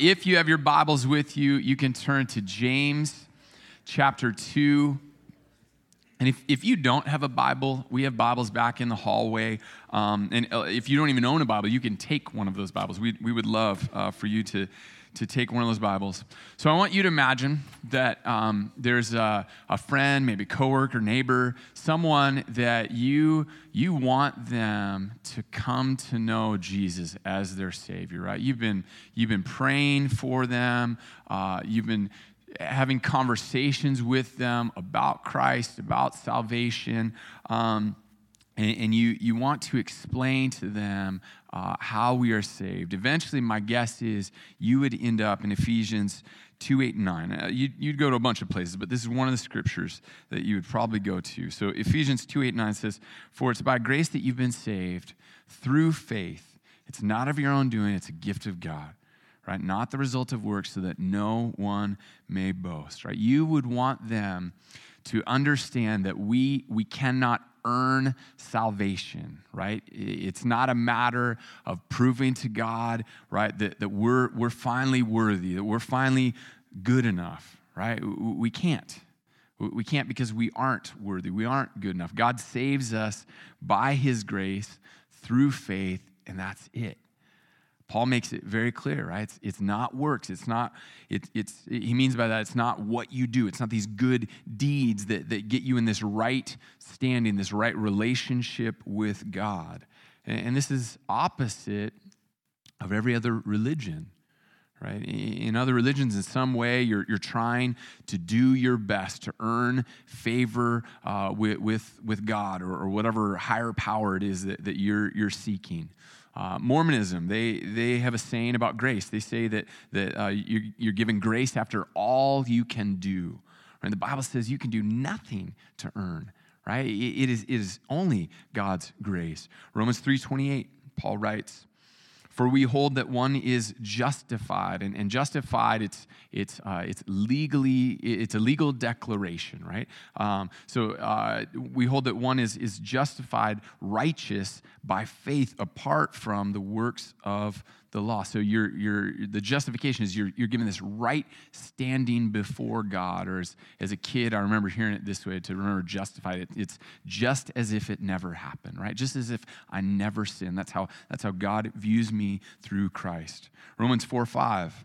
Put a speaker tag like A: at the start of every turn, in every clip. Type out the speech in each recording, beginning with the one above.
A: If you have your Bibles with you, you can turn to James chapter 2. And if, if you don't have a Bible, we have Bibles back in the hallway. Um, and uh, if you don't even own a Bible, you can take one of those Bibles. We, we would love uh, for you to, to take one of those Bibles. So I want you to imagine that um, there's a, a friend, maybe coworker, neighbor, someone that you you want them to come to know Jesus as their Savior, right? You've been you've been praying for them. Uh, you've been having conversations with them about Christ, about salvation. Um, and, and, you, you want to explain to them uh, how we are saved. Eventually, my guess is you would end up in Ephesians 2 8 and 9. Uh, you'd, you'd, go to a bunch of places, but this is one of the scriptures that you would probably go to. So, Ephesians 2 8 9 says, For it's by grace that you've been saved through faith. It's not of your own doing, it's a gift of God right? Not the result of works, so that no one may boast, right? You would want them to understand that we, we cannot earn salvation, right? It's not a matter of proving to God, right, that, that we're, we're finally worthy, that we're finally good enough, right? We can't. We can't because we aren't worthy. We aren't good enough. God saves us by his grace through faith, and that's it. Paul makes it very clear, right? It's, it's not works. It's not, it, it's, he means by that, it's not what you do. It's not these good deeds that, that get you in this right standing, this right relationship with God. And, and this is opposite of every other religion, right? In other religions, in some way, you're, you're trying to do your best to earn favor uh, with, with, with God or, or whatever higher power it is that, that you're, you're seeking. Uh, Mormonism, they, they have a saying about grace. They say that, that uh, you're, you're given grace after all you can do. And the Bible says you can do nothing to earn, right? It, is, it is only God's grace. Romans 3.28, Paul writes, for we hold that one is justified, and, and justified, it's, it's, uh, it's legally, it's a legal declaration, right? Um, so uh, we hold that one is, is justified righteous by faith apart from the works of the law. So you're, you're, the justification is you're, you're given this right standing before God. Or as, as a kid, I remember hearing it this way to remember justified. It, it's just as if it never happened, right? Just as if I never sinned. That's how, that's how God views me through Christ. Romans 4 5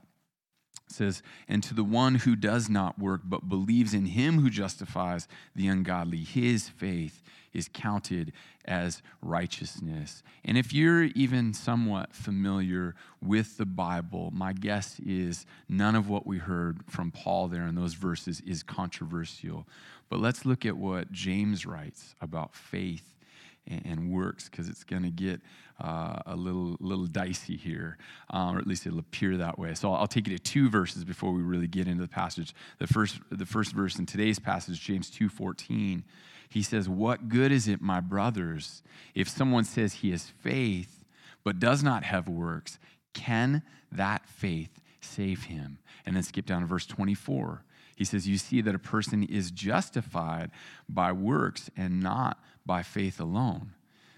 A: says, And to the one who does not work, but believes in him who justifies the ungodly, his faith is counted as righteousness. And if you're even somewhat familiar with the Bible, my guess is none of what we heard from Paul there in those verses is controversial. But let's look at what James writes about faith and works because it's going to get uh, a little little dicey here, um, or at least it'll appear that way. So I'll, take you to two verses before we really get into the passage. The first the first verse in today's passage, James two fourteen, he says, "What good is it, my brothers, if someone says he has faith but does not have works? Can that faith save him?" And then skip down to verse twenty four. He says, You see that a person is justified by works and not by faith alone.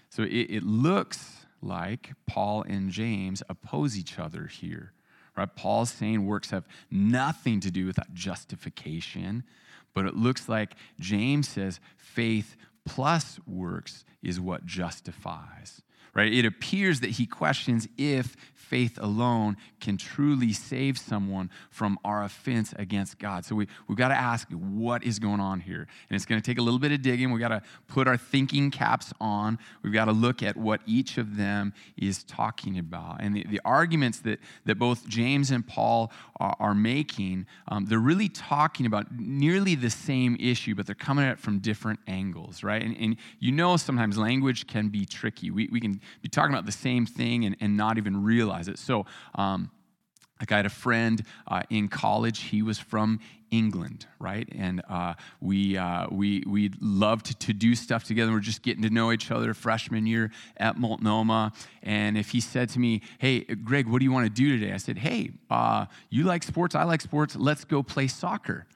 A: So it, it looks like Paul and James oppose each other here. Right? Paul's saying works have nothing to do with justification, but it looks like James says faith plus works is what justifies. Right? It appears that he questions if faith alone can truly save someone from our offense against God. So we, we've got to ask what is going on here. And it's going to take a little bit of digging. We've got to put our thinking caps on. We've got to look at what each of them is talking about. And the, the arguments that, that both James and Paul are, are making, um, they're really talking about nearly the same issue, but they're coming at it from different angles, right? And, and you know sometimes language can be tricky. We, we can be talking about the same thing and, and not even realize it. So, um, like I had a friend uh, in college. He was from England, right? And uh, we uh, we we loved to do stuff together. We're just getting to know each other freshman year at Multnomah. And if he said to me, "Hey, Greg, what do you want to do today?" I said, "Hey, uh, you like sports. I like sports. Let's go play soccer."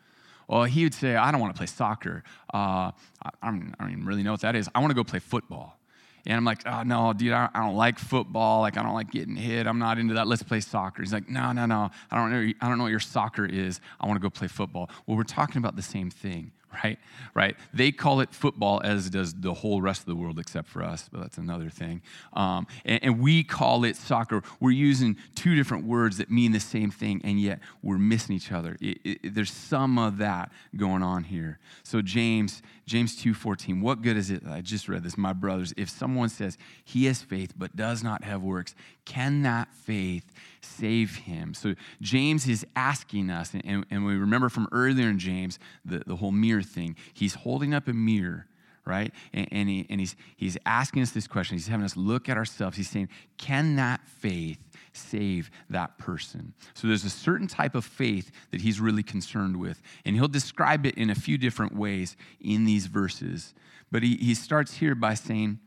A: Well, he would say, "I don't want to play soccer. Uh, I, I don't even really know what that is. I want to go play football." And I'm like, oh, no, dude, I don't like football. Like, I don't like getting hit. I'm not into that. Let's play soccer. He's like, no, no, no. I don't know, I don't know what your soccer is. I want to go play football. Well, we're talking about the same thing right? Right? They call it football, as does the whole rest of the world, except for us, but that's another thing. Um, and, and, we call it soccer. We're using two different words that mean the same thing, and yet we're missing each other. It, it, there's some of that going on here. So James, James 2:14. What good is it? I just read this, my brothers. If someone says he has faith but does not have works, can that faith save him? So James is asking us, and, and we remember from earlier in James the, the whole mirror thing. He's holding up a mirror right? And, and, he, and, he's, he's asking us this question. He's having us look at ourselves. He's saying, Can that faith save that person? So there's a certain type of faith that he's really concerned with. And he'll describe it in a few different ways in these verses. But he, he starts here by saying,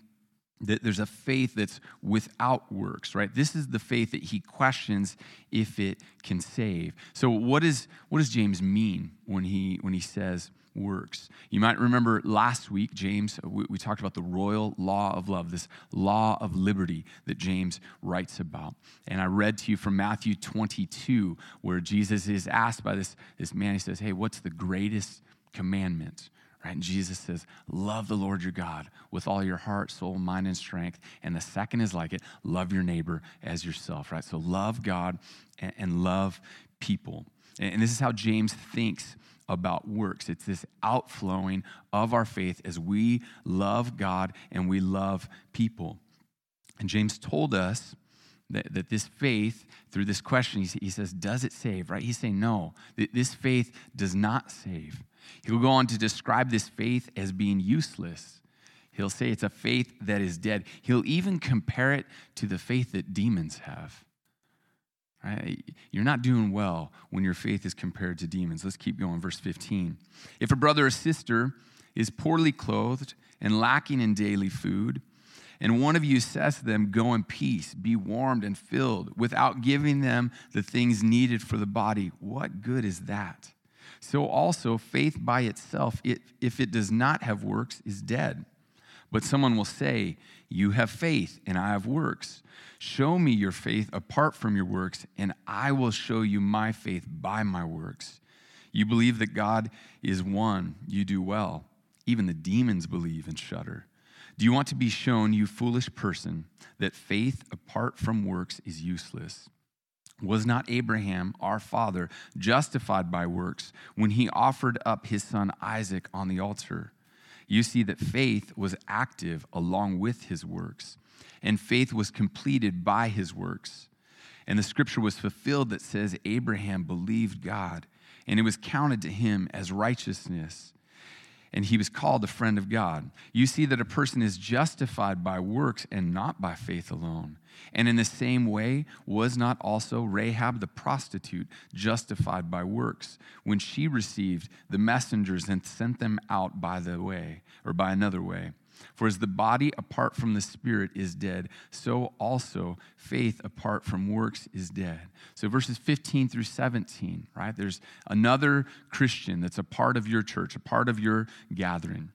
A: there's a faith that's without works, right? This is the faith that he questions if it can save. So what, is, what does James mean when he, when he says works? You might remember last week, James, we, we talked about the royal law of love, this law of liberty that James writes about. And I read to you from Matthew 22, where Jesus is asked by this, this man, he says, hey, what's the greatest commandment? Right? And Jesus says, Love the Lord your God with all your heart, soul, mind, and strength. And the second is like it love your neighbor as yourself, right? So love God and, and love people. And, and this is how James thinks about works. It's this outflowing of our faith as we love God and we love people. And James told us that, that this faith, through this question, he, he says, Does it save, right? He's saying, No, this faith does not save. He'll go on to describe this faith as being useless. He'll say it's a faith that is dead. He'll even compare it to the faith that demons have. Right? You're not doing well when your faith is compared to demons. Let's keep going. Verse 15. If a brother or sister is poorly clothed and lacking in daily food, and one of you says to them, Go in peace, be warmed and filled, without giving them the things needed for the body, what good is that? So also, faith by itself, it, if it does not have works, is dead. But someone will say, You have faith, and I have works. Show me your faith apart from your works, and I will show you my faith by my works. You believe that God is one, you do well. Even the demons believe and shudder. Do you want to be shown, you foolish person, that faith apart from works is useless? Was not Abraham, our father, justified by works when he offered up his son Isaac on the altar? You see that faith was active along with his works, and faith was completed by his works. And the scripture was fulfilled that says, Abraham believed God, and it was counted to him as righteousness and he was called a friend of God. You see that a person is justified by works and not by faith alone. And in the same way, was not also Rahab the prostitute justified by works when she received the messengers and sent them out by the way, or by another way? For as the body apart from the spirit is dead, so also faith apart from works is dead. So verses 15 through 17, right? There's another Christian that's a part of your church, a part of your gathering.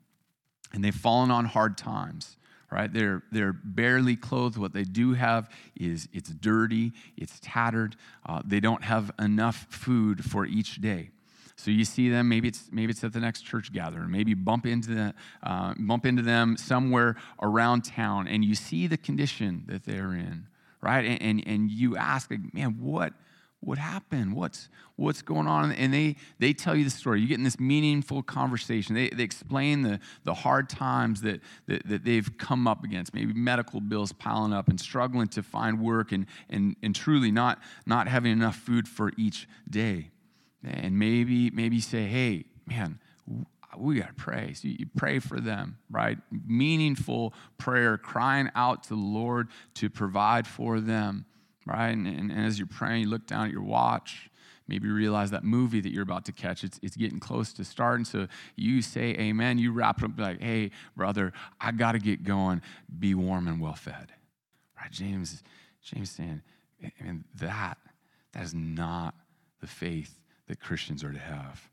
A: And they've fallen on hard times right they're they're barely clothed what they do have is it's dirty it's tattered uh, they don't have enough food for each day so you see them, maybe it's maybe it's at the next church gathering, maybe bump into the, uh, bump into them somewhere around town, and you see the condition that they're in, right? And and, and you ask, like, man, what? what happened? What's what's going on? And they they tell you the story. You get in this meaningful conversation. They, they explain the the hard times that, that that they've come up against. Maybe medical bills piling up and struggling to find work and and and truly not not having enough food for each day and maybe maybe say hey man we got to pray. So you pray for them right? Meaningful prayer crying out to the lord to provide for them right? And, and, and as you're praying you look down at your watch maybe realize that movie that you're about to catch it's, it's getting close to starting. So you say amen you wrap it up like hey brother i got to get going. Be warm and well fed. Right? James james saying and that that is not the faith that Christians are to have.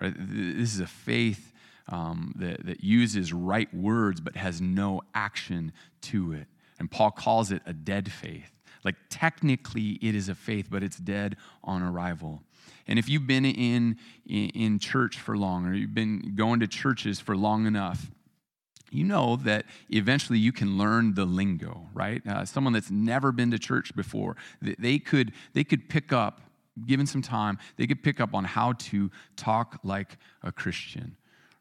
A: Right? This is a faith um, that, that uses right words but has no action to it. And Paul calls it a dead faith. Like technically it is a faith, but it's dead on arrival. And if you've been in, in, in church for long or you've been going to churches for long enough, you know that eventually you can learn the lingo, right? Uh, someone that's never been to church before, they could, they could pick up, given some time, they could pick up on how to talk like a Christian,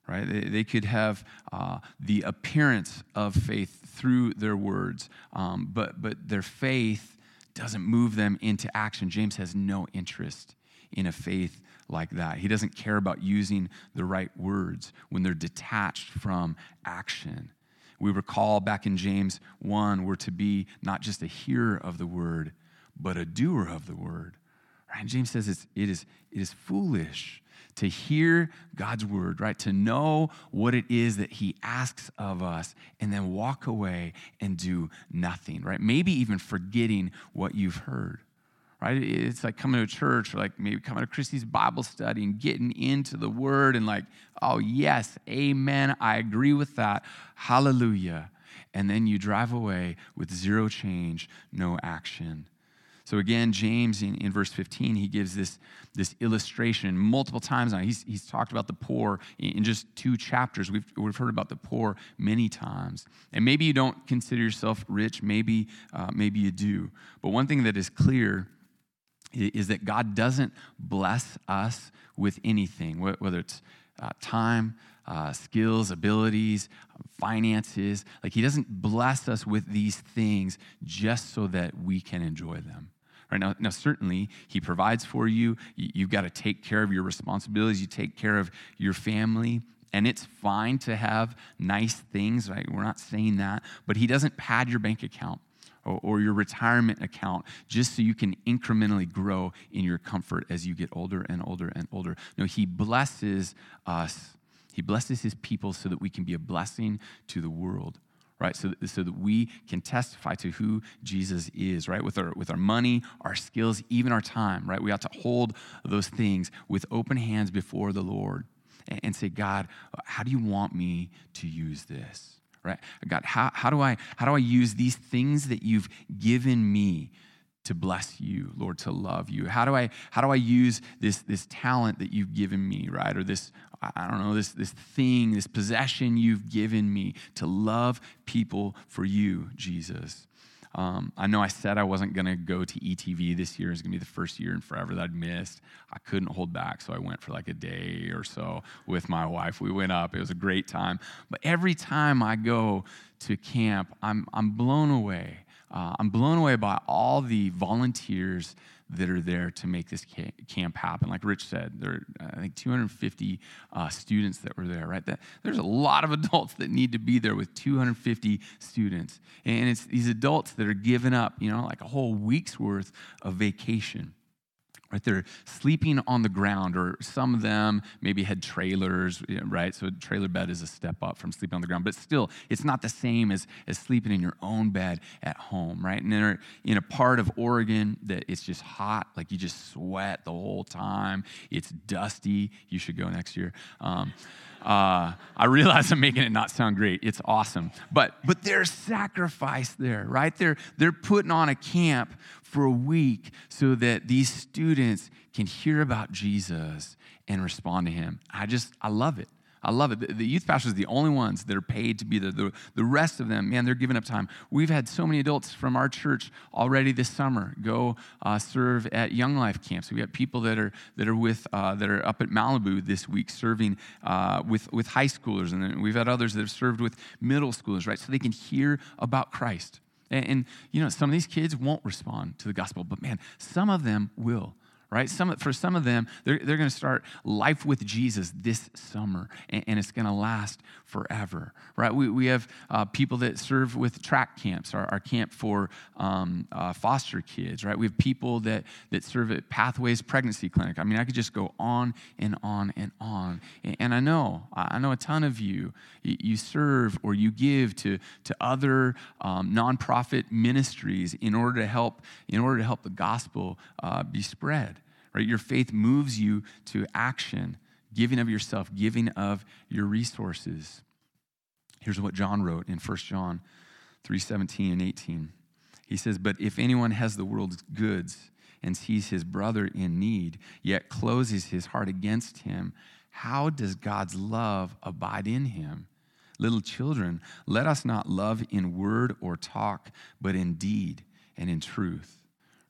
A: right? They, they could have uh, the appearance of faith through their words, um, but, but their faith doesn't move them into action. James has no interest in a faith like that. He doesn't care about using the right words when they're detached from action. We recall back in James 1, we're to be not just a hearer of the word, but a doer of the word. Right? And James says it's, it, is, it is foolish to hear God's word, right? To know what it is that he asks of us and then walk away and do nothing, right? Maybe even forgetting what you've heard right? It's like coming to church or like maybe coming to Christy's Bible study and getting into the word and like, oh, yes, amen, I agree with that, hallelujah. And then you drive away with zero change, no action. So again, James in, in verse 15, he gives this, this illustration multiple times now. He's, he's talked about the poor in, in just two chapters. We've, we've heard about the poor many times. And maybe you don't consider yourself rich, maybe, uh, maybe you do. But one thing that is clear is that God doesn't bless us with anything, whether it's uh, time, uh, skills, abilities, finances. Like, He doesn't bless us with these things just so that we can enjoy them. Right now, now, certainly He provides for you. You've got to take care of your responsibilities. You take care of your family, and it's fine to have nice things. Right? We're not saying that, but He doesn't pad your bank account or, or your retirement account just so you can incrementally grow in your comfort as you get older and older and older. No, He blesses us. He blesses His people so that we can be a blessing to the world right so, so that we can testify to who jesus is right with our with our money our skills even our time right we ought to hold those things with open hands before the lord and, and say god how do you want me to use this right? God, how, how, do I, how do I use these things that you've given me to bless you, Lord, to love you? How do I, how do I use this, this talent that you've given me, right? Or this, I don't know, this, this thing, this possession you've given me to love people for you, Jesus. Um, I know I said I wasn't going to go to ETV this year. It's going to be the first year in forever that I'd missed. I couldn't hold back, so I went for like a day or so with my wife. We went up. It was a great time. But every time I go to camp, I'm, I'm blown away. Uh, I'm blown away by all the volunteers that are there to make this camp happen. Like Rich said, there are, I think, 250 uh, students that were there, right? That, there's a lot of adults that need to be there with 250 students. And it's these adults that are giving up, you know, like a whole week's worth of vacation right they're sleeping on the ground or some of them maybe had trailers right so a trailer bed is a step up from sleeping on the ground but still it's not the same as, as sleeping in your own bed at home right and they're in a part of oregon that it's just hot like you just sweat the whole time it's dusty you should go next year um, uh, I realize I'm making it not sound great. It's awesome. But but there's sacrifice there, right? They're they're putting on a camp for a week so that these students can hear about Jesus and respond to him. I just I love it. I love it. The, the youth pastors are the only ones that are paid to be there. The, the rest of them, man, they're giving up time. We've had so many adults from our church already this summer go uh, serve at Young Life camps. We've got people that are that are with uh, that are up at Malibu this week serving uh, with with high schoolers, and we've had others that have served with middle schoolers, right? So they can hear about Christ. And, and, you know, some of these kids won't respond to the gospel, but man, some of them will right? Some, for some of them, they're, they're going to start life with Jesus this summer, and, and it's going to last forever, right? We, we have uh, people that serve with track camps, our, our camp for um, uh, foster kids, right? We have people that, that serve at Pathways Pregnancy Clinic. I mean, I could just go on and on and on. And, and I know, I know a ton of you, you, serve or you give to, to other um, nonprofit ministries in order to help, in order to help the gospel uh, be spread right? Your faith moves you to action giving of yourself, giving of your resources. Here's what John wrote in 1 John 3 17 and 18. He says, But if anyone has the world's goods and sees his brother in need, yet closes his heart against him, how does God's love abide in him? Little children, let us not love in word or talk, but in deed and in truth.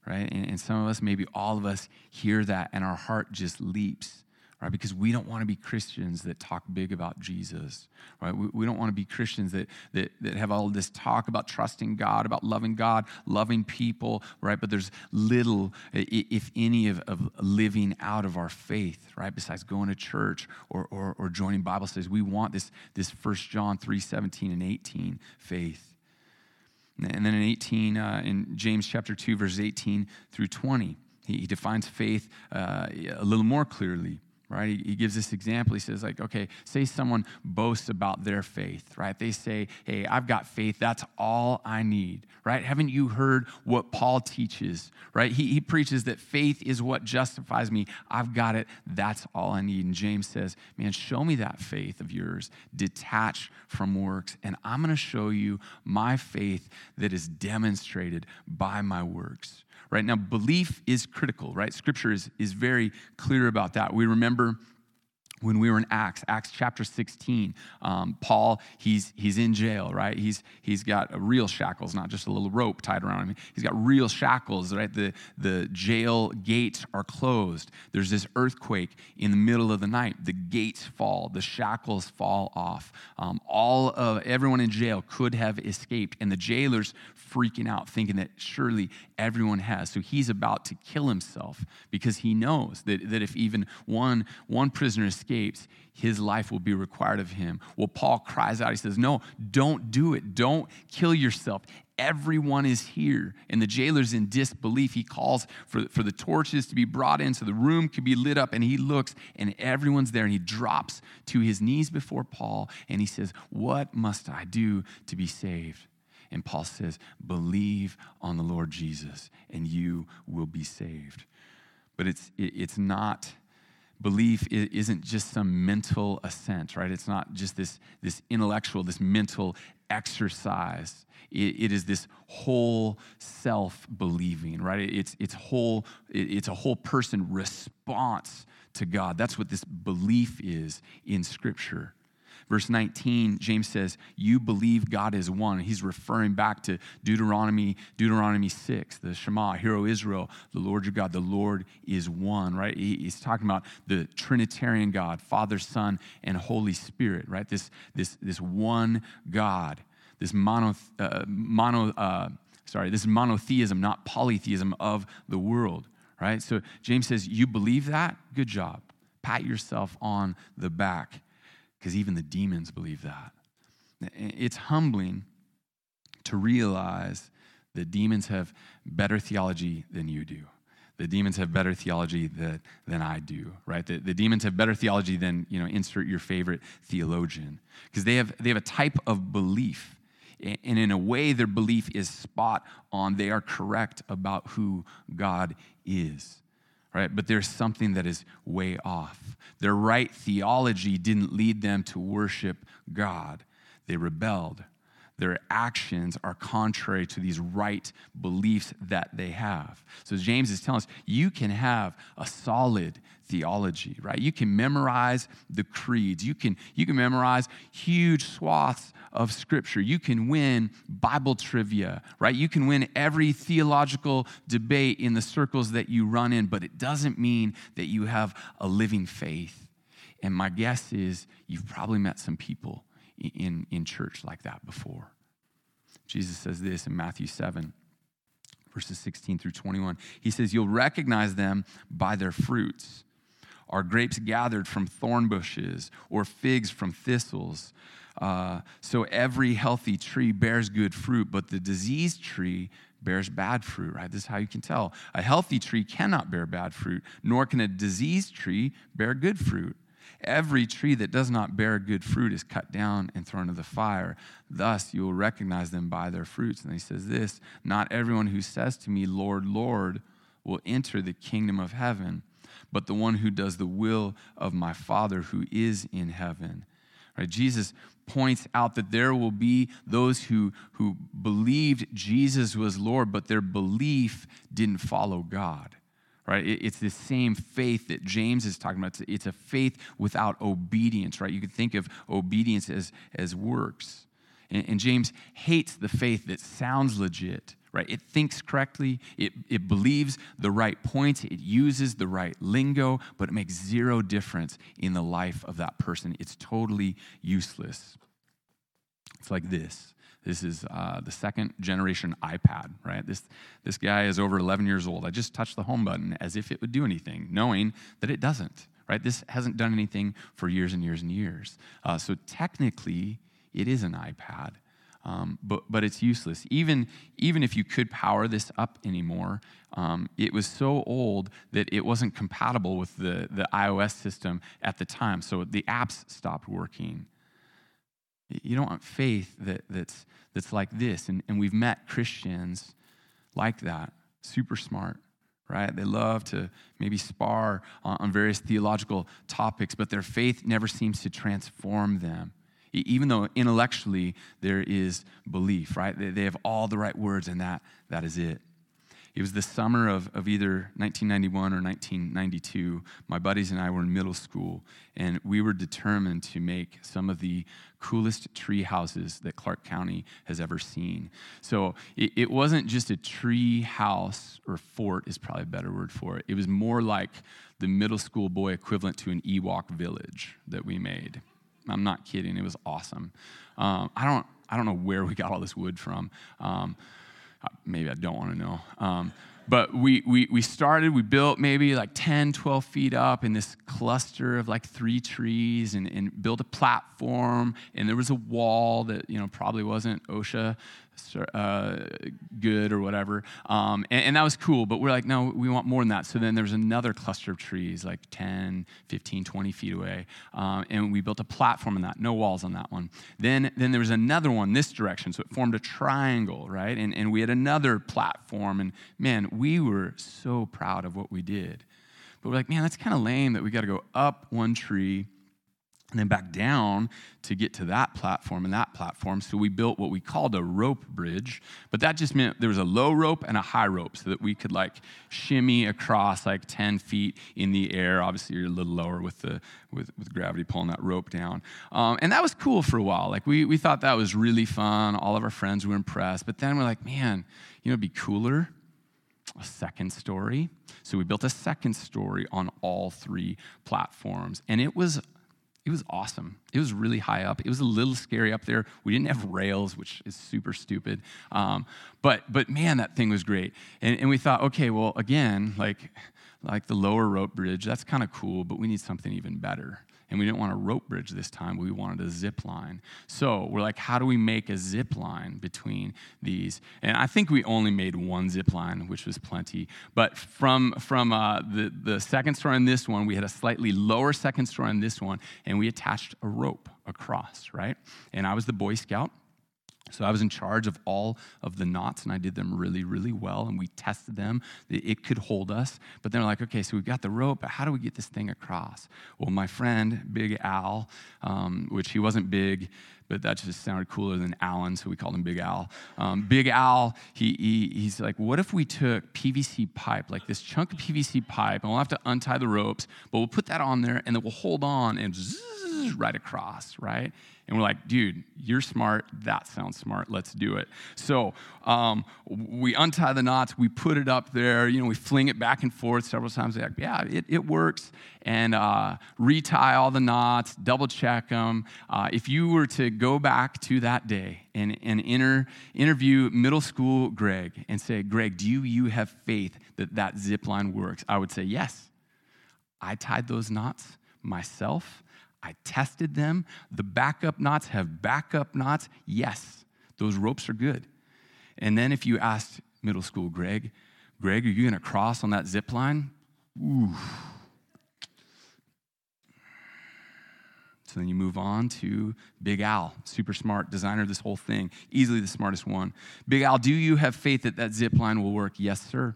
A: Right? And, and some of us, maybe all of us, hear that and our heart just leaps right? Because we don't want to be Christians that talk big about Jesus, right? We, we don't want to be Christians that, that, that have all this talk about trusting God, about loving God, loving people, right? But there's little, if any, of, of living out of our faith, right? Besides going to church or, or, or joining Bible studies. We want this, this 1 John 3 17 and 18 faith. And then in 18, uh, in James chapter 2, verses 18 through 20, he, he defines faith uh, a little more clearly right? He, he, gives this example. He says, like, okay, say someone boasts about their faith, right? They say, hey, I've got faith. That's all I need, right? Haven't you heard what Paul teaches, right? He, he preaches that faith is what justifies me. I've got it. That's all I need. And James says, man, show me that faith of yours detached from works, and I'm going to show you my faith that is demonstrated by my works right? Now, belief is critical, right? Scripture is, is very clear about that. We remember when we were in Acts, Acts chapter 16, um, Paul, he's, he's in jail, right? He's, he's got real shackles, not just a little rope tied around him. He's got real shackles, right? The, the jail gates are closed. There's this earthquake in the middle of the night. The gates fall, the shackles fall off. Um, all of everyone in jail could have escaped, and the jailer's freaking out, thinking that surely everyone has. So he's about to kill himself because he knows that, that if even one, one prisoner escapes, his life will be required of him. Well, Paul cries out, he says, No, don't do it. Don't kill yourself. Everyone is here. And the jailer's in disbelief. He calls for, for the torches to be brought in so the room can be lit up. And he looks, and everyone's there. And he drops to his knees before Paul and he says, What must I do to be saved? And Paul says, Believe on the Lord Jesus, and you will be saved. But it's, it's not belief isn't just some mental assent, right? It's not just this, this intellectual, this mental exercise. it, it is this whole self believing, right? It's, it's, whole, it's a whole person response to God. That's what this belief is in Scripture. Verse 19, James says, You believe God is one. He's referring back to Deuteronomy, Deuteronomy 6, the Shema, Hear, O Israel, the Lord your God, the Lord is one, right? He's talking about the Trinitarian God, Father, Son, and Holy Spirit, right? This, this, this one God, this mono, uh, mono uh, sorry, this monotheism, not polytheism of the world, right? So James says, You believe that? Good job. Pat yourself on the back because even the demons believe that. It's humbling to realize that demons have better theology than you do. The demons have better theology that, than I do, right? The, the demons have better theology than, you know, insert your favorite theologian. Because they have, they have a type of belief. And in a way, their belief is spot on. They are correct about who God is right? But there's something that is way off. Their right theology didn't lead them to worship God, they rebelled. Their actions are contrary to these right beliefs that they have. So, James is telling us you can have a solid theology, right? You can memorize the creeds. You can, you can memorize huge swaths of scripture. You can win Bible trivia, right? You can win every theological debate in the circles that you run in, but it doesn't mean that you have a living faith. And my guess is you've probably met some people in, in church like that before. Jesus says this in Matthew 7 verses 16 through 21. He says, You'll recognize them by their fruits. Are grapes gathered from thorn bushes or figs from thistles? Uh, so every healthy tree bears good fruit, but the diseased tree bears bad fruit, right? This is how you can tell. A healthy tree cannot bear bad fruit, nor can a diseased tree bear good fruit. Every tree that does not bear good fruit is cut down and thrown into the fire. Thus, you will recognize them by their fruits. And he says this Not everyone who says to me, Lord, Lord, will enter the kingdom of heaven but the one who does the will of my Father who is in heaven. Right? Jesus points out that there will be those who, who believed Jesus was Lord, but their belief didn't follow God. Right? It's the same faith that James is talking about. It's a faith without obedience, right? You could think of obedience as, as works. And, and James hates the faith that sounds legit, right? It thinks correctly, it, it believes the right points, it uses the right lingo, but it makes zero difference in the life of that person. It's totally useless. It's like this. This is uh, the second generation iPad, right? This, this guy is over 11 years old. I just touched the home button as if it would do anything, knowing that it doesn't, right? This hasn't done anything for years and years and years. Uh, so technically, it is an iPad, um, but, but it's useless. Even, even if you could power this up anymore, um, it was so old that it wasn't compatible with the, the iOS system at the time. So the apps stopped working. You don't want faith that, that's, that's like this. And, and we've met Christians like that, super smart, right? They love to maybe spar on, on various theological topics, but their faith never seems to transform them even though intellectually there is belief, right? They, have all the right words, and that, that is it. It was the summer of, of either 1991 or 1992. My buddies and I were in middle school, and we were determined to make some of the coolest tree houses that Clark County has ever seen. So it, it wasn't just a tree house, or fort is probably a better word for it. It was more like the middle school boy equivalent to an Ewok village that we made. I'm not kidding. It was awesome. Um, I don't I don't know where we got all this wood from. Um, maybe I don't want to know. Um, but we, we, we started, we built maybe like 10, 12 feet up in this cluster of like three trees and, and built a platform. And there was a wall that, you know, probably wasn't OSHA uh, good or whatever. Um, and, and, that was cool, but we're like, no, we want more than that. So then there was another cluster of trees, like 10, 15, 20 feet away. Um, and we built a platform in that, no walls on that one. Then, then there was another one this direction, so it formed a triangle, right? And, and we had another platform. And man, we were so proud of what we did. But we're like, man, that's kind of lame that we got to go up one tree and then back down to get to that platform and that platform. So we built what we called a rope bridge, but that just meant there was a low rope and a high rope so that we could like shimmy across like 10 feet in the air. Obviously, you're a little lower with the with, with gravity pulling that rope down. Um, and that was cool for a while. Like we, we thought that was really fun. All of our friends were impressed. But then we're like, man, you know, it'd be cooler a second story. So we built a second story on all three platforms. And it was it was awesome. It was really high up. It was a little scary up there. We didn't have rails, which is super stupid. Um, but but man, that thing was great. And, and we thought, okay, well, again, like like the lower rope bridge, that's kind of cool, but we need something even better and we didn't want a rope bridge this time. We wanted a zip line. So we're like, how do we make a zip line between these? And I think we only made one zip line, which was plenty. But from from uh, the the second story on this one, we had a slightly lower second story on this one, and we attached a rope across, right? And I was the Boy Scout. So I was in charge of all of the knots, and I did them really, really well. And we tested them; it could hold us. But then they're like, okay, so we've got the rope, but how do we get this thing across? Well, my friend Big Al, um, which he wasn't big, but that just sounded cooler than Alan, so we called him Big Al. Um, big Al, he, he, he's like, what if we took PVC pipe, like this chunk of PVC pipe, and we'll have to untie the ropes, but we'll put that on there, and then we'll hold on and zzz, right across, right? And we're like, dude, you're smart. That sounds smart. Let's do it. So um, we untie the knots, we put it up there, you know, we fling it back and forth several times. Like, yeah, it, it works. And uh, retie all the knots, double check them. Uh, if you were to go back to that day and, and inter, interview middle school Greg and say, Greg, do you, you have faith that that zip line works? I would say, yes. I tied those knots myself. I tested them. The backup knots have backup knots. Yes, those ropes are good. And then if you asked middle school Greg, Greg, are you going to cross on that zip line? Ooh. So then you move on to Big Al, super smart designer of this whole thing, easily the smartest one. Big Al, do you have faith that that zip line will work? Yes, sir.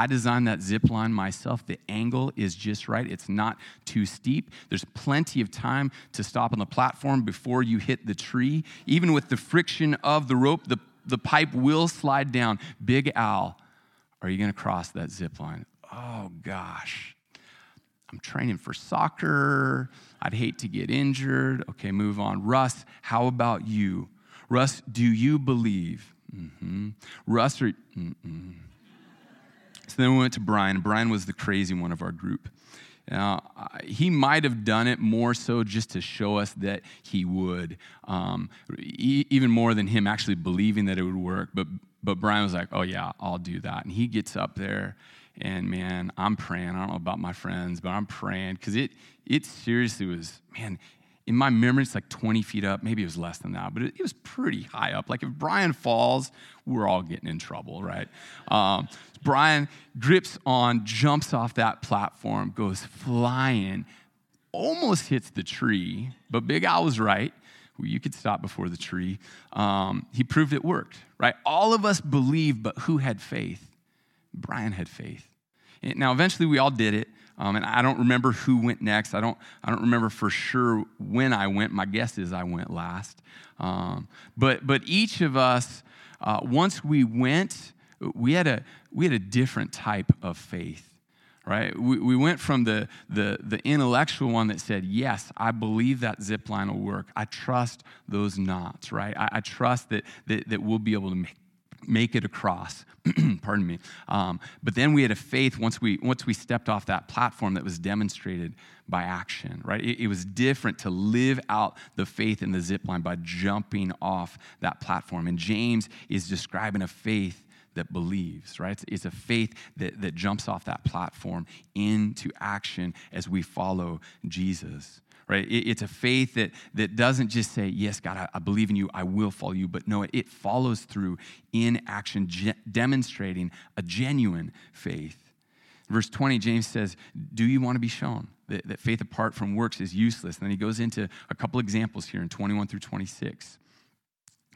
A: I designed that zip line myself. The angle is just right, it's not too steep. There's plenty of time to stop on the platform before you hit the tree. Even with the friction of the rope, the, the pipe will slide down. Big Al, are you going to cross that zip line? Oh, gosh. I'm training for soccer. I'd hate to get injured. Okay, move on. Russ, how about you? Russ, do you believe? Mm-hmm. Russ, are, mm-mm. So then we went to Brian. Brian was the crazy one of our group. Now, he might have done it more so just to show us that he would, um, e- even more than him actually believing that it would work. But, but Brian was like, oh, yeah, I'll do that. And he gets up there and man, I'm praying. I don't know about my friends, but I'm praying because it, it seriously was, man, in my memory, it's like 20 feet up. Maybe it was less than that, but it, it was pretty high up. Like if Brian falls, we're all getting in trouble, right? Um, Brian grips on, jumps off that platform, goes flying, almost hits the tree, but Big Al was right. You could stop before the tree. Um, he proved it worked, right? All of us believe, but who had faith? Brian had faith. Now, eventually, we all did it. Um, and I don't remember who went next. I don't, I don't remember for sure when I went. My guess is I went last. Um, but, but each of us, uh, once we went, we had, a, we had a different type of faith right? We, we went from the, the, the intellectual one that said, Yes, I believe that zip line will work. I trust those knots, right? I, I trust that, that, that we'll be able to make, make it across. Pardon me. Um, but then we had a faith once we once we stepped off that platform that was demonstrated by action. Right? It, it was different to live out the faith in the zip line by jumping off that platform. And James is describing a faith that believes, right? It's, a faith that, that jumps off that platform into action as we follow Jesus right? it's a faith that, that doesn't just say, Yes, God, I, I believe in you, I will follow you, but no, it follows through in action, ge- demonstrating a genuine faith. Verse 20, James says, Do you want to be shown that, that faith apart from works is useless? And then he goes into a couple examples here in 21 through 26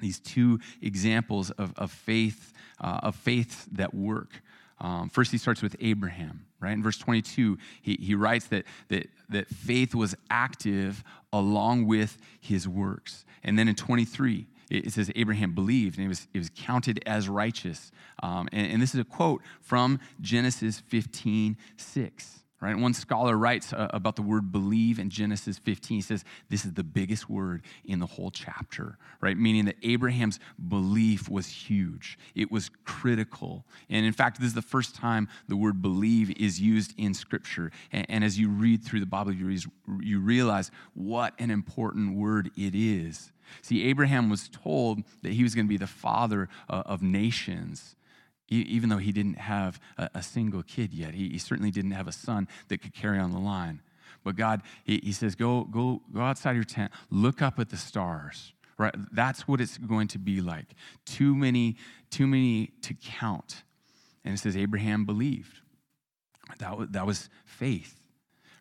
A: these two examples of, of faith uh, of faiths that work um, first, he starts with Abraham, right? In verse 22, he, he writes that, that, that faith was active along with his works. And then in 23, it says Abraham believed and it was, it was counted as righteous. Um, and, and, this is a quote from Genesis 15 6 right? One scholar writes uh, about the word believe in Genesis 15. He says, This is the biggest word in the whole chapter, right? Meaning that Abraham's belief was huge, it was critical. And in fact, this is the first time the word believe is used in Scripture. And, and as you read through the Bible, you, you realize what an important word it is. See, Abraham was told that he was going to be the father uh, of nations even though he didn't have a, single kid yet. He, certainly didn't have a son that could carry on the line. But God, he, says, go, go, go outside your tent, look up at the stars. Right? That's what it's going to be like. Too many, too many to count. And it says Abraham believed. That that was faith.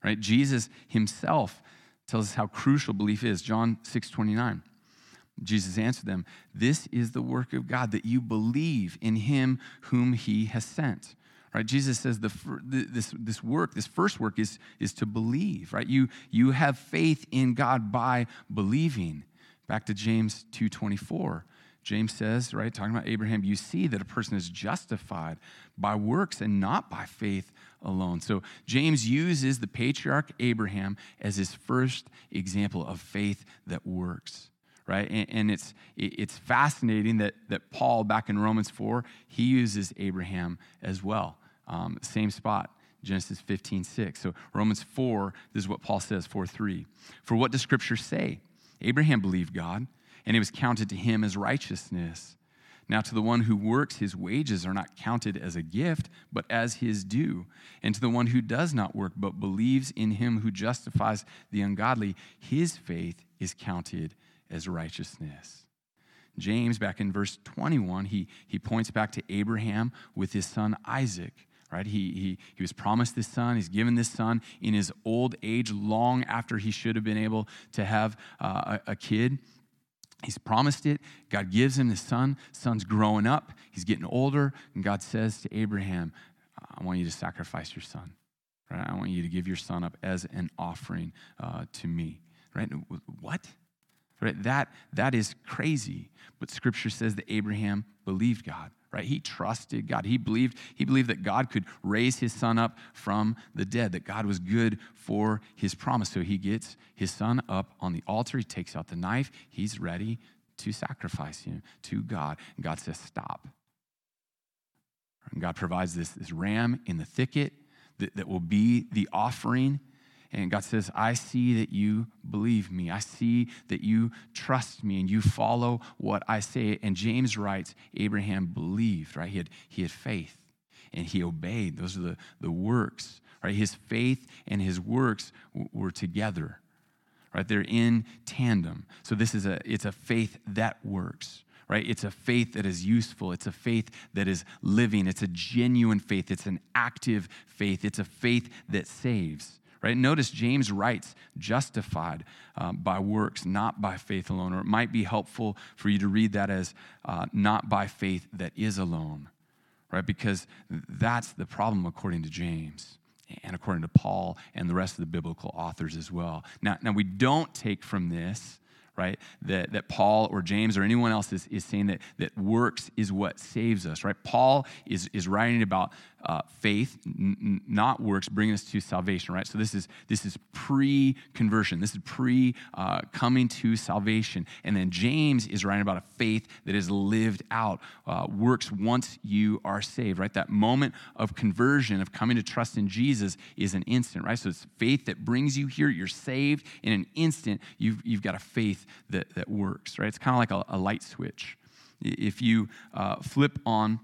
A: Right? Jesus himself tells us how crucial belief is. John 6 29. Jesus answered them, This is the work of God, that you believe in him whom he has sent. Right? Jesus says the, this, this work, this first work is, is to believe, right? You, you have faith in God by believing. Back to James 2.24. James says, right, talking about Abraham, you see that a person is justified by works and not by faith alone. So James uses the patriarch Abraham as his first example of faith that works right? And, and, it's, it's fascinating that, that Paul, back in Romans 4, he uses Abraham as well. Um, same spot, Genesis 15, 6. So Romans 4, this is what Paul says, 4, 3. For what does Scripture say? Abraham believed God, and it was counted to him as righteousness. Now, to the one who works, his wages are not counted as a gift, but as his due. And to the one who does not work, but believes in him who justifies the ungodly, his faith is counted as righteousness. James, back in verse 21, he, he points back to Abraham with his son Isaac. Right? He, he, he was promised this son. He's given this son in his old age, long after he should have been able to have uh, a, a kid. He's promised it. God gives him the son. Son's growing up. He's getting older. And God says to Abraham, I want you to sacrifice your son. Right? I want you to give your son up as an offering uh, to me. Right? What? Right? That, that is crazy. But scripture says that Abraham believed God. Right? He trusted God. He believed, he believed that God could raise his son up from the dead, that God was good for his promise. So he gets his son up on the altar. He takes out the knife. He's ready to sacrifice him to God. And God says, Stop. And God provides this, this ram in the thicket that, that will be the offering. And God says, I see that you believe me. I see that you trust me and you follow what I say. And James writes, Abraham believed, right? He had, he had faith and he obeyed. Those are the, the works, right? His faith and his works w- were together, right? They're in tandem. So this is a, it's a faith that works right? It's a faith that is useful. It's a faith that is living. It's a genuine faith. It's an active faith. It's a faith that saves, right? Notice James writes, justified um, by works, not by faith alone. Or it might be helpful for you to read that as uh, not by faith that is alone, right? Because that's the problem according to James and according to Paul and the rest of the biblical authors as well. Now, now we don't take from this right? That, that Paul or James or anyone else is, is saying that, that works is what saves us, right? Paul is, is writing about uh, faith, n- not works, bringing us to salvation, right? So this is, this is pre conversion, this is pre uh, coming to salvation. And then James is writing about a faith that is lived out, uh, works once you are saved, right? That moment of conversion, of coming to trust in Jesus, is an instant, right? So it's faith that brings you here, you're saved in an instant, you've, you've got a faith that, that works, right? It's kind of like a, a, light switch. If you uh, flip on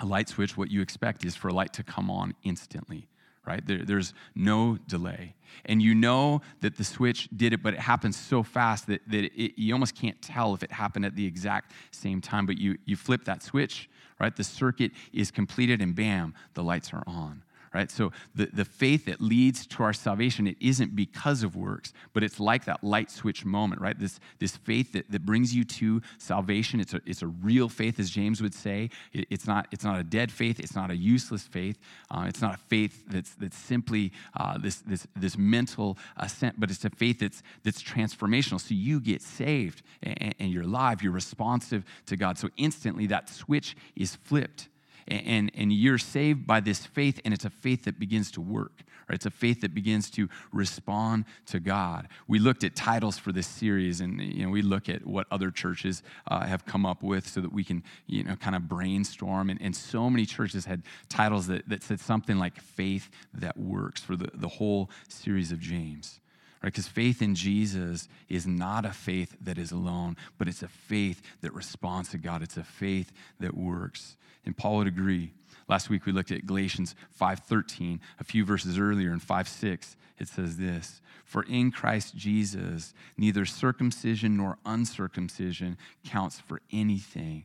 A: a light switch, what you expect is for a light to come on instantly, right? There, there's no delay. And you know that the switch did it, but it happens so fast that, that it, you almost can't tell if it happened at the exact same time. But you, you flip that switch, right? The circuit is completed, and bam, the lights are on right? So the, the faith that leads to our salvation, it isn't because of works, but it's like that light switch moment, right? This, this faith that, that brings you to salvation. It's a, it's a real faith, as James would say. It, it's, not, it's not a dead faith. It's not a useless faith. Uh, it's not a faith that's, that's simply uh, this, this, this mental assent, but it's a faith that's, that's transformational. So you get saved and, and you're alive, you're responsive to God. So instantly that switch is flipped and, and you're saved by this faith, and it's a faith that begins to work. Right? It's a faith that begins to respond to God. We looked at titles for this series, and you know, we look at what other churches uh, have come up with so that we can you know, kind of brainstorm. And, and so many churches had titles that, that said something like faith that works for the, the whole series of James right? Because faith in Jesus is not a faith that is alone, but it's a faith that responds to God. It's a faith that works. And Paul would agree. Last week we looked at Galatians 5:13, a few verses earlier in 5:6. It says this, "For in Christ Jesus neither circumcision nor uncircumcision counts for anything,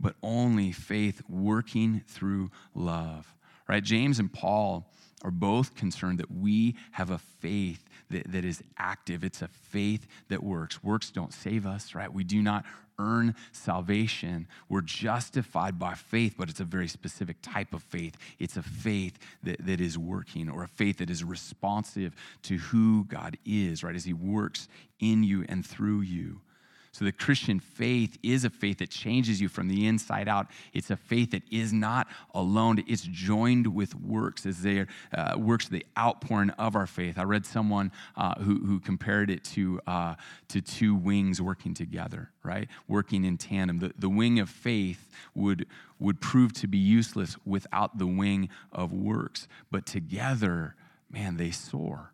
A: but only faith working through love." Right? James and Paul are both concerned that we have a faith that, that is active. It's a faith that works. Works don't save us, right? We do not earn salvation. We're justified by faith, but it's a very specific type of faith. It's a faith that, that is working or a faith that is responsive to who God is, right? As He works in you and through you. So the Christian faith is a faith that changes you from the inside out. It's a faith that is not alone. It's joined with works as they uh, works the outpouring of our faith. I read someone uh, who, who compared it to uh, to two wings working together, right? Working in tandem. The, the wing of faith would would prove to be useless without the wing of works, but together, man, they soar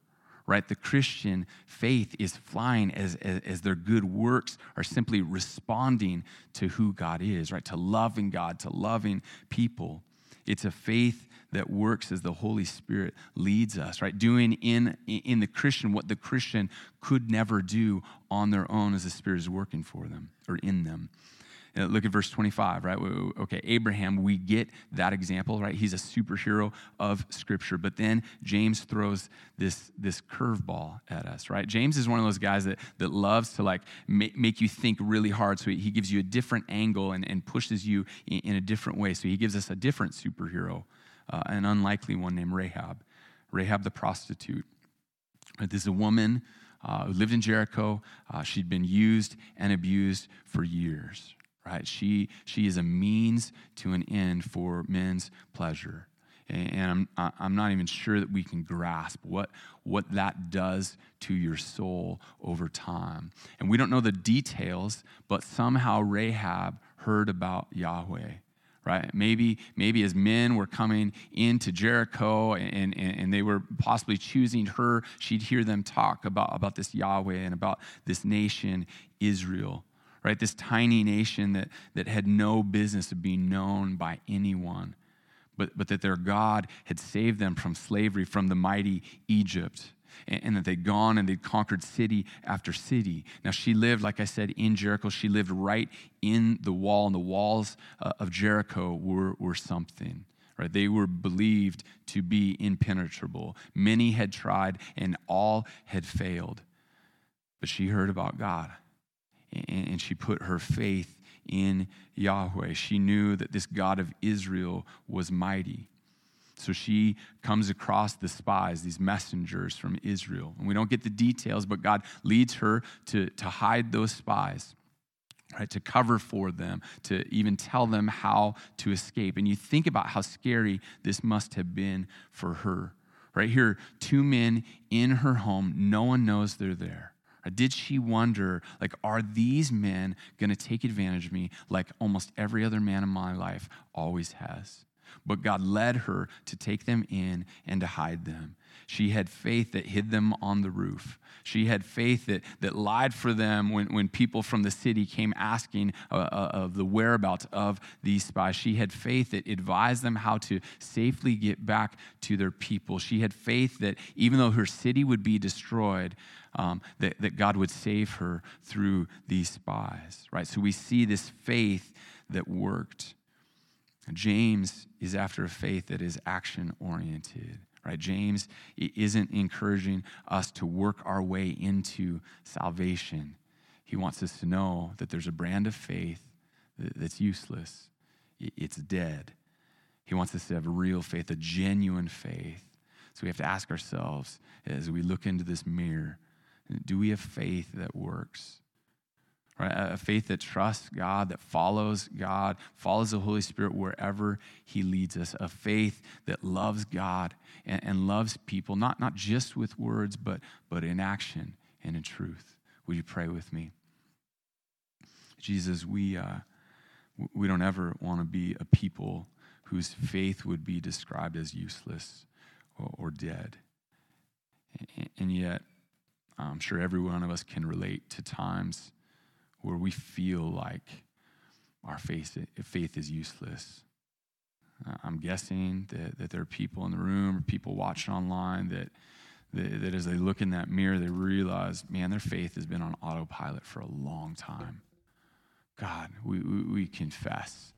A: right? The Christian faith is flying as, as, as, their good works are simply responding to who God is, right? To loving God, to loving people. It's a faith that works as the Holy Spirit leads us, right? Doing in, in the Christian what the Christian could never do on their own as the Spirit is working for them or in them. Look at verse 25, right? Okay, Abraham, we get that example, right? He's a superhero of Scripture. But then James throws this, this curveball at us, right? James is one of those guys that, that loves to like make, make you think really hard. So he gives you a different angle and, and pushes you in, in a different way. So he gives us a different superhero uh, an unlikely one named Rahab, Rahab the prostitute. This is a woman uh, who lived in Jericho. Uh, she'd been used and abused for years, right? She, she is a means to an end for men's pleasure. And I'm, I'm not even sure that we can grasp what, what that does to your soul over time. And we don't know the details, but somehow Rahab heard about Yahweh right? Maybe, maybe as men were coming into Jericho and, and, and they were possibly choosing her, she'd hear them talk about, about this Yahweh and about this nation, Israel, right? This tiny nation that, that had no business of being known by anyone, but, but that their God had saved them from slavery, from the mighty Egypt and, that they'd gone and they'd conquered city after city. Now, she lived, like I said, in Jericho. She lived right in the wall, and the walls uh, of Jericho were, were something. Right? They were believed to be impenetrable. Many had tried, and all had failed. But she heard about God, and she put her faith in Yahweh. She knew that this God of Israel was mighty. So she comes across the spies, these messengers from Israel. And we don't get the details, but God leads her to, to hide those spies, right? To cover for them, to even tell them how to escape. And you think about how scary this must have been for her. Right here, two men in her home, no one knows they're there. Did she wonder, like, are these men going to take advantage of me like almost every other man in my life always has? but God led her to take them in and to hide them. She had faith that hid them on the roof. She had faith that, that lied for them when, when people from the city came asking uh, uh, of the whereabouts of these spies. She had faith that advised them how to safely get back to their people. She had faith that even though her city would be destroyed, um, that, that God would save her through these spies, right? So we see this faith that worked. James is after a faith that is action oriented, right? James isn't encouraging us to work our way into salvation. He wants us to know that there's a brand of faith that's useless, it's dead. He wants us to have real faith, a genuine faith. So we have to ask ourselves as we look into this mirror do we have faith that works? Right? A faith that trusts God, that follows God, follows the Holy Spirit wherever He leads us. A faith that loves God and, and loves people, not, not just with words, but, but in action and in truth. Would you pray with me? Jesus, we, uh, we don't ever want to be a people whose faith would be described as useless or, or dead. And yet, I'm sure every one of us can relate to times where we feel like our faith, faith is useless. Uh, I'm guessing that, that there are people in the room people watching online that, that, that as they look in that mirror, they realize, man, their faith has been on autopilot for a long time. God, we, we, we confess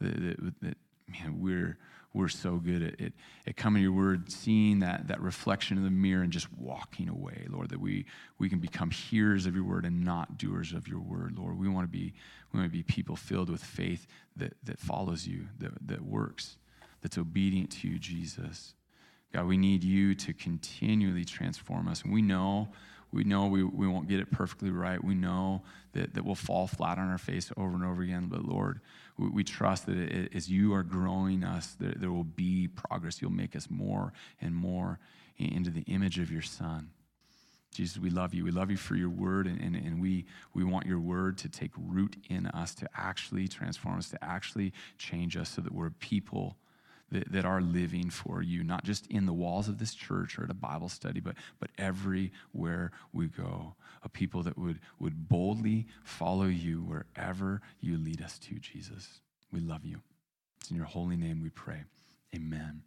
A: that, that, that, man, we're, we're so good at, at, at coming to your word, seeing that, that reflection in the mirror and just walking away, Lord, that we, we can become hearers of your word and not doers of your word, Lord. We want to be, we want to be people filled with faith that, that follows you, that, that works, that's obedient to you, Jesus. God, we need you to continually transform us. And we know we know we, we won't get it perfectly right. We know that, that we'll fall flat on our face over and over again. But Lord, we, trust that as you are growing us, there, there will be progress. You'll make us more and more into the image of your Son. Jesus, we love you. We love you for your word, and, and, and we, we want your word to take root in us, to actually transform us, to actually change us so that we're people that, that are living for you, not just in the walls of this church or at a Bible study, but, but everywhere we go. A people that would, would boldly follow you wherever you lead us to, Jesus. We love you. It's in your holy name we pray. Amen.